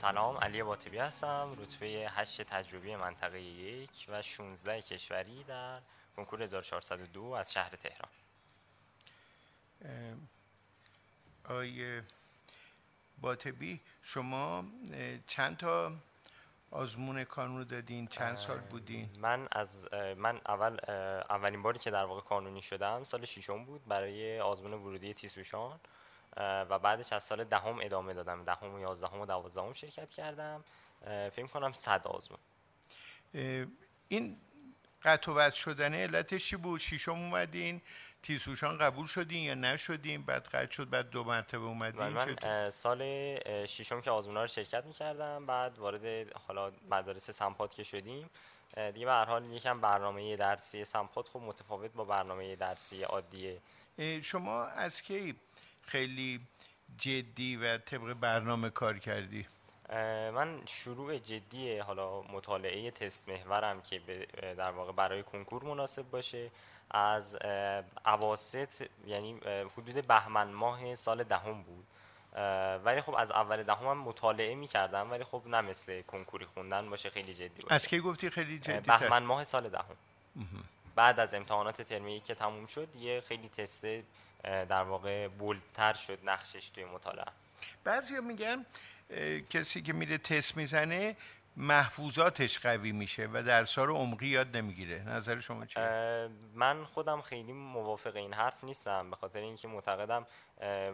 سلام علی باطبی هستم. رتبه 8 تجربی منطقه یک و 16 کشوری در کنکور 1402 از شهر تهران. آیه باطبی شما چند تا آزمون کانون دادین؟ چند سال بودین؟ من از من اول اولین باری که در واقع کانونی شدم سال ششم بود برای آزمون ورودی تیسوشان. و بعدش از سال دهم ادامه دادم. دهم و یازدهم و دوازدهم شرکت کردم. فکر کنم صد آزمون. این قطع و شدن علتش چی بود؟ شیشم اومدین. تیسوشان قبول شدین یا نشدین؟ بعد قطع شد بعد دو مرتبه اومدین. من سال ششم که آزمونا رو شرکت می‌کردم. بعد وارد حالا مدارس سمپات که شدیم. دیگه به هر حال یکم برنامه درسی سمپات. خب متفاوت با برنامه درسی عادیه شما از کی خیلی جدی و طبق برنامه کار کردی. من شروع جدی حالا مطالعه تست محورم که در واقع برای کنکور مناسب باشه از اواسط یعنی حدود بهمن ماه سال دهم بود. ولی خب از اول دهم هم مطالعه می کردم ولی خب نه مثل کنکوری خوندن باشه خیلی جدی باشه. از کی گفتی خیلی جدی بهمن ماه سال دهم. بعد از امتحانات ترمی که تموم شد یه خیلی تست در واقع بولتر شد نقشش توی مطالعه. بعضی میگن کسی که میره تست می‌زنه محفوظاتش قوی میشه و درسا رو عمقی یاد نمی‌گیره. نظر شما چیه؟ من خودم خیلی موافق این حرف نیستم. به خاطر اینکه معتقدم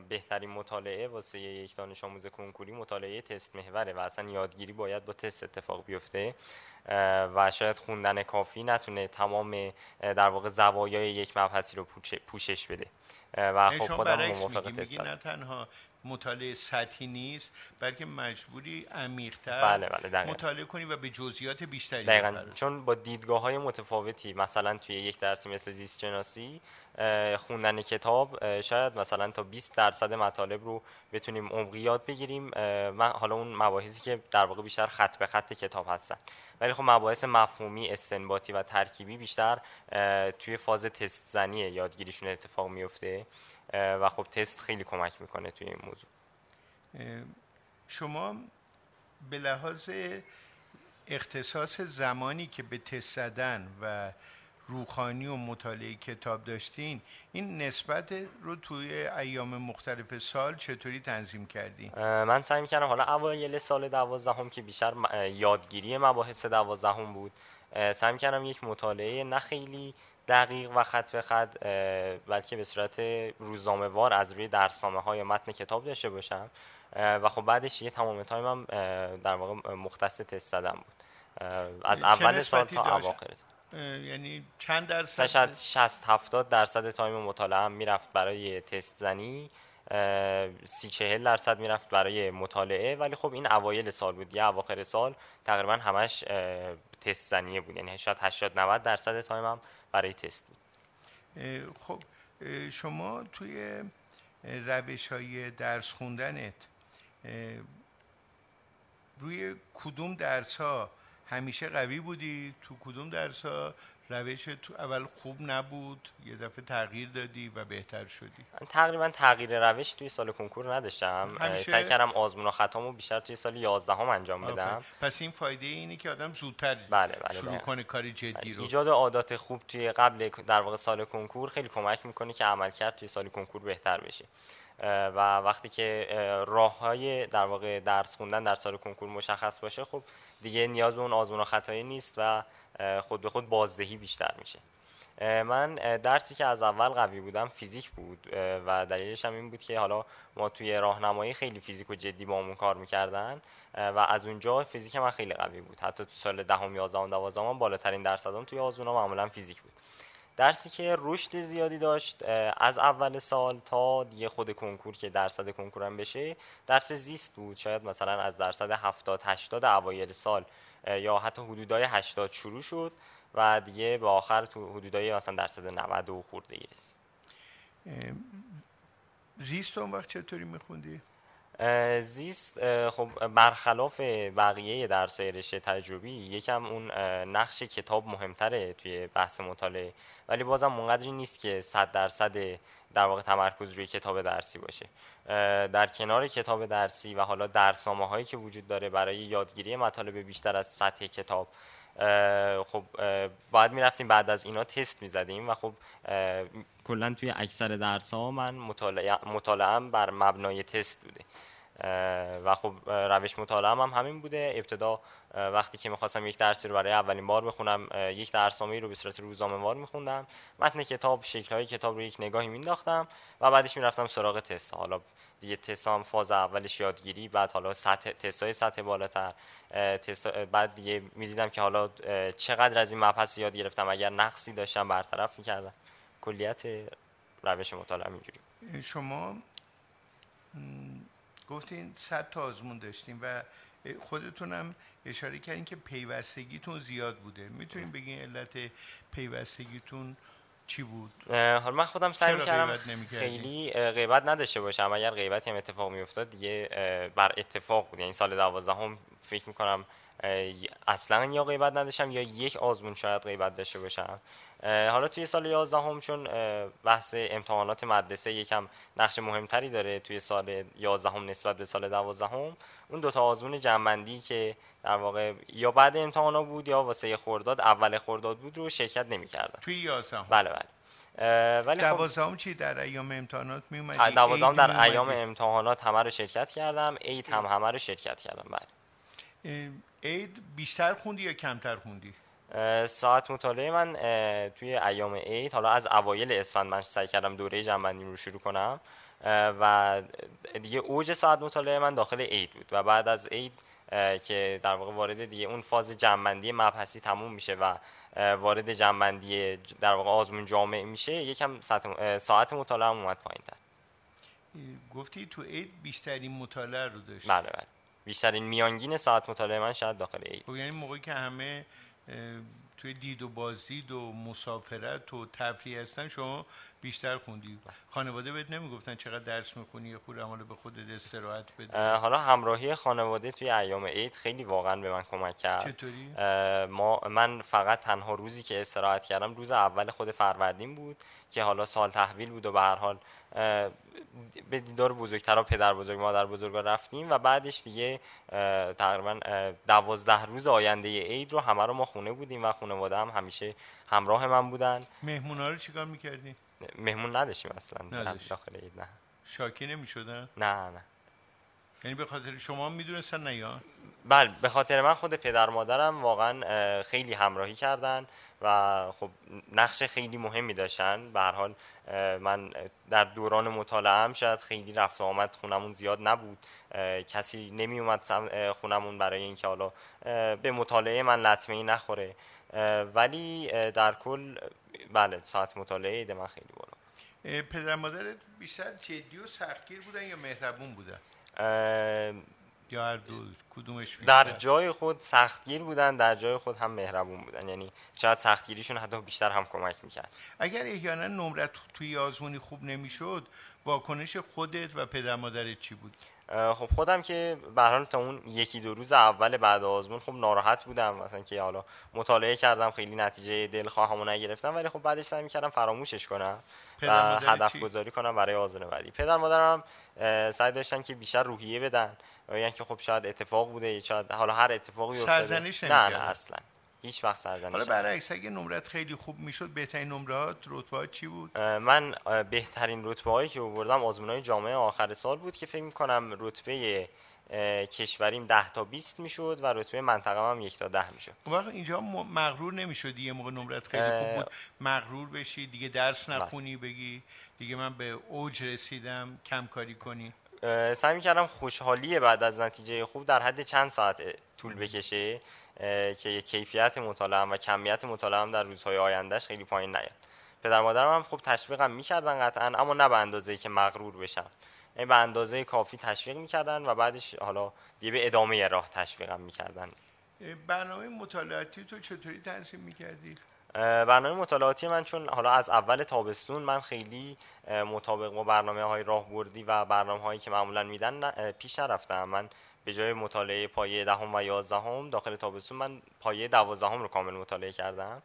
بهترین مطالعه واسه یک دانش آموز کنکوری مطالعه تست محوره و اصلا یادگیری باید با تست اتفاق بیفته. و شاید خوندن کافی نتونه تمام در واقع زوایای یک مبحثی رو پوشش بده. و خب خودم موافق تست نه تنها مطالعه سطحی نیست بلکه مجبوری عمیق‌تر بله بله مطالعه کنی و به جزئیات بیشتری دقیقا چون با دیدگاه های متفاوتی مثلا توی یک درسی مثل زیست شناسی خوندن کتاب شاید مثلا تا 20 درصد مطالب رو بتونیم عمقی یاد بگیریم من حالا اون مباحثی که در واقع بیشتر خط به خط کتاب هستن. ولی خب مباحث مفهومی استنباطی و ترکیبی بیشتر توی فاز تست زنی یادگیریشون اتفاق میفته و خب تست خیلی کمک می‌کنه توی این موضوع. شما به لحاظ اختصاص زمانی که به تست زدن و روخانی و مطالعه کتاب داشتین این نسبت رو توی ایام مختلف سال چطوری تنظیم کردین؟ من سعی می‌کردم حالا اوایل سال دوازدهم که بیشتر یادگیری مباحث دوازدهم بود سعی می‌کردم یک مطالعه نه خیلی دقیق و خط به خط بلکه به صورت روزنامه وار از روی درسنامه های متن کتاب داشته باشم. و خب بعدش یه تمام تایمم در واقع مختص تست زدم بود. از اول سال تا اواخر یعنی چند درصد؟ شاید 60 70 درصد time مطالعه هم می‌رفت برای تست زنی. سی چهل درصد می‌رفت برای مطالعه. ولی خب این اوایل سال بود. یه اواخر سال تقریبا همش تست زنیه بود. یعنی شاید 80 90 درصد time هم برای تست بود. خب شما توی روش های درس خوندنت روی کدوم درس ها همیشه قوی بودی؟ تو کدوم درس ها روش تو اول خوب نبود؟ یه دفعه تغییر دادی و بهتر شدی؟ من تقریبا تغییر روش توی سال کنکور نداشتم. همیشه- سعی کردم آزمون و خطامو بیشتر توی سال 11 هم انجام بدم. آفرین. پس این فایده اینه که آدم زودتر بله، بله، شروع دقیقاً. کنه کار جدی رو. ایجاد عادات خوب توی قبل در واقع سال کنکور خیلی کمک می‌کنه که عملکرد توی سال کنکور بهتر بشه. و وقتی که راه های در واقع درس خوندن در سال کنکور مشخص باشه خب دیگه نیاز به اون آزمون و خطایی نیست و خود به خود بازدهی بیشتر میشه. من درسی که از اول قوی بودم فیزیک بود و دلیلش هم این بود که حالا ما توی راهنمایی خیلی فیزیک و جدی با همون کار می‌کردن و از اونجا فیزیک من خیلی قوی بود. حتی تو سال دهم یازدهم دوازدهم بالاترین درصدم توی آزمونا معمولا فیزیک بود. درسی که رشد زیادی داشت از اول سال تا دیگه خود کنکور که درصد کنکورم بشه درس زیست بود شاید مثلا از درصد 70 80 اوایل سال یا حتی حدودای 80 شروع شد و دیگه به آخر تو حدودای مثلا درصد 90 و خورده اه، زیست اون وقت چطوری میخوندی؟ زیست خب برخلاف بقیه درسای رشته تجربی یکم اون نقش کتاب مهمتره توی بحث مطالعه. ولی بازم اونقدری نیست که صد درصد در واقع تمرکز روی کتاب درسی باشه. در کنار کتاب درسی و حالا درسنامه هایی که وجود داره برای یادگیری مطالب بیشتر از سطح کتاب خب اه، باید می‌رفتیم بعد از اینا تست می‌زدیم و خب کلا توی اکثر درس ها من مطالعه مطالعه‌ام بر مبنای تست بوده. و خب روش مطالعه هم همین بوده. ابتدا وقتی که می‌خواستم یک درسی رو برای اولین بار بخونم یک درسنامه رو به صورت روزنامه وار میخوندم. متن کتاب شکل های کتاب رو یک نگاهی مینداختم و بعدش می‌رفتم سراغ تست. حالا دیگه تست هم فاز اولش یادگیری بعد حالا سطح تست های سطح بالاتر. تست بعد دیگه می‌دیدم که حالا چقدر از این مبحث یاد گرفتم. اگر نقصی داشتم برطرف می‌کردم. کلیت روش مطالعه اینجوری شما گفتین 100 تا آزمون داشتین و خودتونم اشاره کردین که پیوستگیتون زیاد بوده. می‌تونین بگین علت پیوستگیتون چی بود؟ حالا من خودم سعی می‌کردم غیبت؟ خیلی غیبت نداشته باشم. اگر غیبتی هم اتفاق میافتاد دیگه بر اتفاق بود. یعنی سال دوازدهم فکر می‌کنم اصلا یا غیبت نداشتم یا یک آزمون شاید غیبت داشته باشم. حالا توی سال یازدهم چون اه، بحث امتحانات مدرسه یکم نقش مهمتری داره توی سال یازدهم نسبت به سال دوازدهم اون دوتا آزمون جنبندی که در واقع یا بعد امتحانا بود یا واسه خرداد اول خرداد بود رو شرکت نمی‌کردم توی یازدهم. بله بله. ولی خب دوازدهم چی در ایام امتحانات می اومدی دوازدهم در؟ ایام امتحانات همه رو شرکت کردم عید هم همه رو شرکت کردم بله. عید بیشتر خوندی یا کمتر خوندی؟ ساعت مطالعه من توی ایام عید حالا از اوایل اسفند من سعی کردم دوره جنبندی رو شروع کنم. و دیگه اوج ساعت مطالعه من داخل عید بود. و بعد از عید که در واقع وارد دیگه اون فاز جنبندی مبحثی تموم میشه و وارد جنبندی در واقع آزمون جامع میشه یکم ساعت, مطالعه هم اومد پایین تر گفتی تو عید بیشترین مطالعه رو داشتی. بله بله. بیشترین میانگین ساعت مطالعه من شاید داخل عید خب یعنی موقعی که همه توی دید و بازدید و مسافرت و تفریح هستن شما بیشتر خوندی خانواده بهت نمی‌گفتن چقدر درس می‌خونی یا خود عمال به خودت استراحت بده؟ حالا همراهی خانواده توی ایام عید خیلی واقعا به من کمک کرد. چطوری؟ ما من فقط تنها روزی که استراحت کردم روز اول خود فروردین بود که حالا سال تحویل بود و به هر حال به دیدار بزرگترها پدر بزرگ مادر بزرگا رفتیم و بعدش دیگه تقریبا دوازده روز آینده عید رو همه رو ما خونه بودیم و خانواده هم همیشه همراه من بودن مهمونا رو چیکار می‌کردی؟ مهمون نداشتیم اصلا نداشت. داخل عید نه شاکی نمی‌شدن؟ نه نه یعنی به خاطر شما می‌دونستن نه یا؟ بله به خاطر من خود پدر مادرم واقعا خیلی همراهی کردن و خب نقش خیلی مهمی داشتن. به هر حال من در دوران مطالعه شاید خیلی رفت و آمد خونمون زیاد نبود. کسی نمی اومد خونمون برای اینکه حالا به مطالعه من لطمه ای نخوره ولی در کل بله ساعت مطالعه عید من خیلی بالا. پدر مادرت بیشتر جدی و سختگیر بودن یا مهربون بودن؟ اه، یا هر دو کدومش بیشتر؟ در جای خود سختگیر بودن در جای خود هم مهربون بودن. یعنی شاید سختگیریشون حتی بیشتر هم کمک می‌کرد. اگر احیانا نمرت توی آزمونی خوب نمی‌شد واکنش خودت و پدر مادرت چی بود؟ خب خودم که به تا اون یکی دو روز اول بعد آزمون خب ناراحت بودم. مثلا که حالا مطالعه کردم خیلی نتیجه دلخواهمو نگرفتم ولی خب بعدش سعی می‌کردم فراموشش کنم و هدف گذاری کنم برای آزمون بعدی. پدر مادرم سعی داشتن که بیشتر روحیه بدن. یعنی که خب شاید اتفاق بوده شاید حالا هر اتفاقی افتاده. نه نه اصلا. هیچ وقت سرزنش حالا برعکس اگه نمرت خیلی خوب می‌شد بهترین نمرات رتبه چی بود؟ من بهترین رتبه هایی که آوردم آزمون های جامعه آخر سال بود که فکر می‌کنم رتبه کشوریم 10 تا 20 می‌شد و رتبه منطقه هم 1 تا 10 می‌شد. اون وقت اینجا مغرور نمی‌شدی؟ یه موقع نمرت خیلی خوب بود. مغرور بشی دیگه درس بله. نخونی بگی دیگه من به اوج رسیدم کم کاری کنی. سعی می‌کردم خوشحالی بعد از نتیجه خوب در حد چند ساعت طول بکشه که کیفیت مطالعه و کمیت مطالعه در روزهای آیندهش خیلی پایین نیاد. پدر مادرم هم خوب تشویقم می‌کردن قطعا اما نه به اندازه که مغرور بشم. یعنی به اندازه کافی تشویق می‌کردن و بعدش حالا دیگه به ادامه راه تشویقم می‌کردن. برنامه مطالعاتی تو چطوری تنظیم می‌کردی؟ برنامه مطالعاتی من چون حالا از اول تابستون من خیلی مطابق با برنامه های راهبردی و برنامه هایی که معمولا میدن پیش نرفتم. من به جای مطالعه پایه دهم و یازدهم داخل تابستون من پایه دوازدهم رو کامل مطالعه کردم.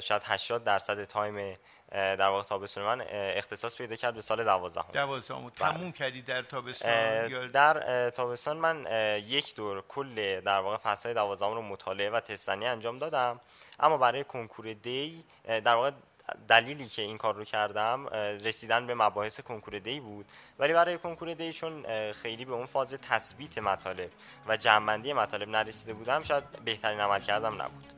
شاید 80 درصد تایم در واقع تابستون من اختصاص پیدا کرد به سال دوازدهم. دوازدهم بله. تموم کردی در تابستان در تابستان من یک دور کل در واقع فصل دوازدهم رو مطالعه و تستنی انجام دادم. اما برای کنکور دی در واقع دلیلی که این کار رو کردم رسیدن به مباحث کنکور دی بود. ولی برای کنکور دی چون خیلی به اون فاز تثبیت مطالب و جمعندی مطالب نرسیده بودم شاید بهترین عمل کردم نبود.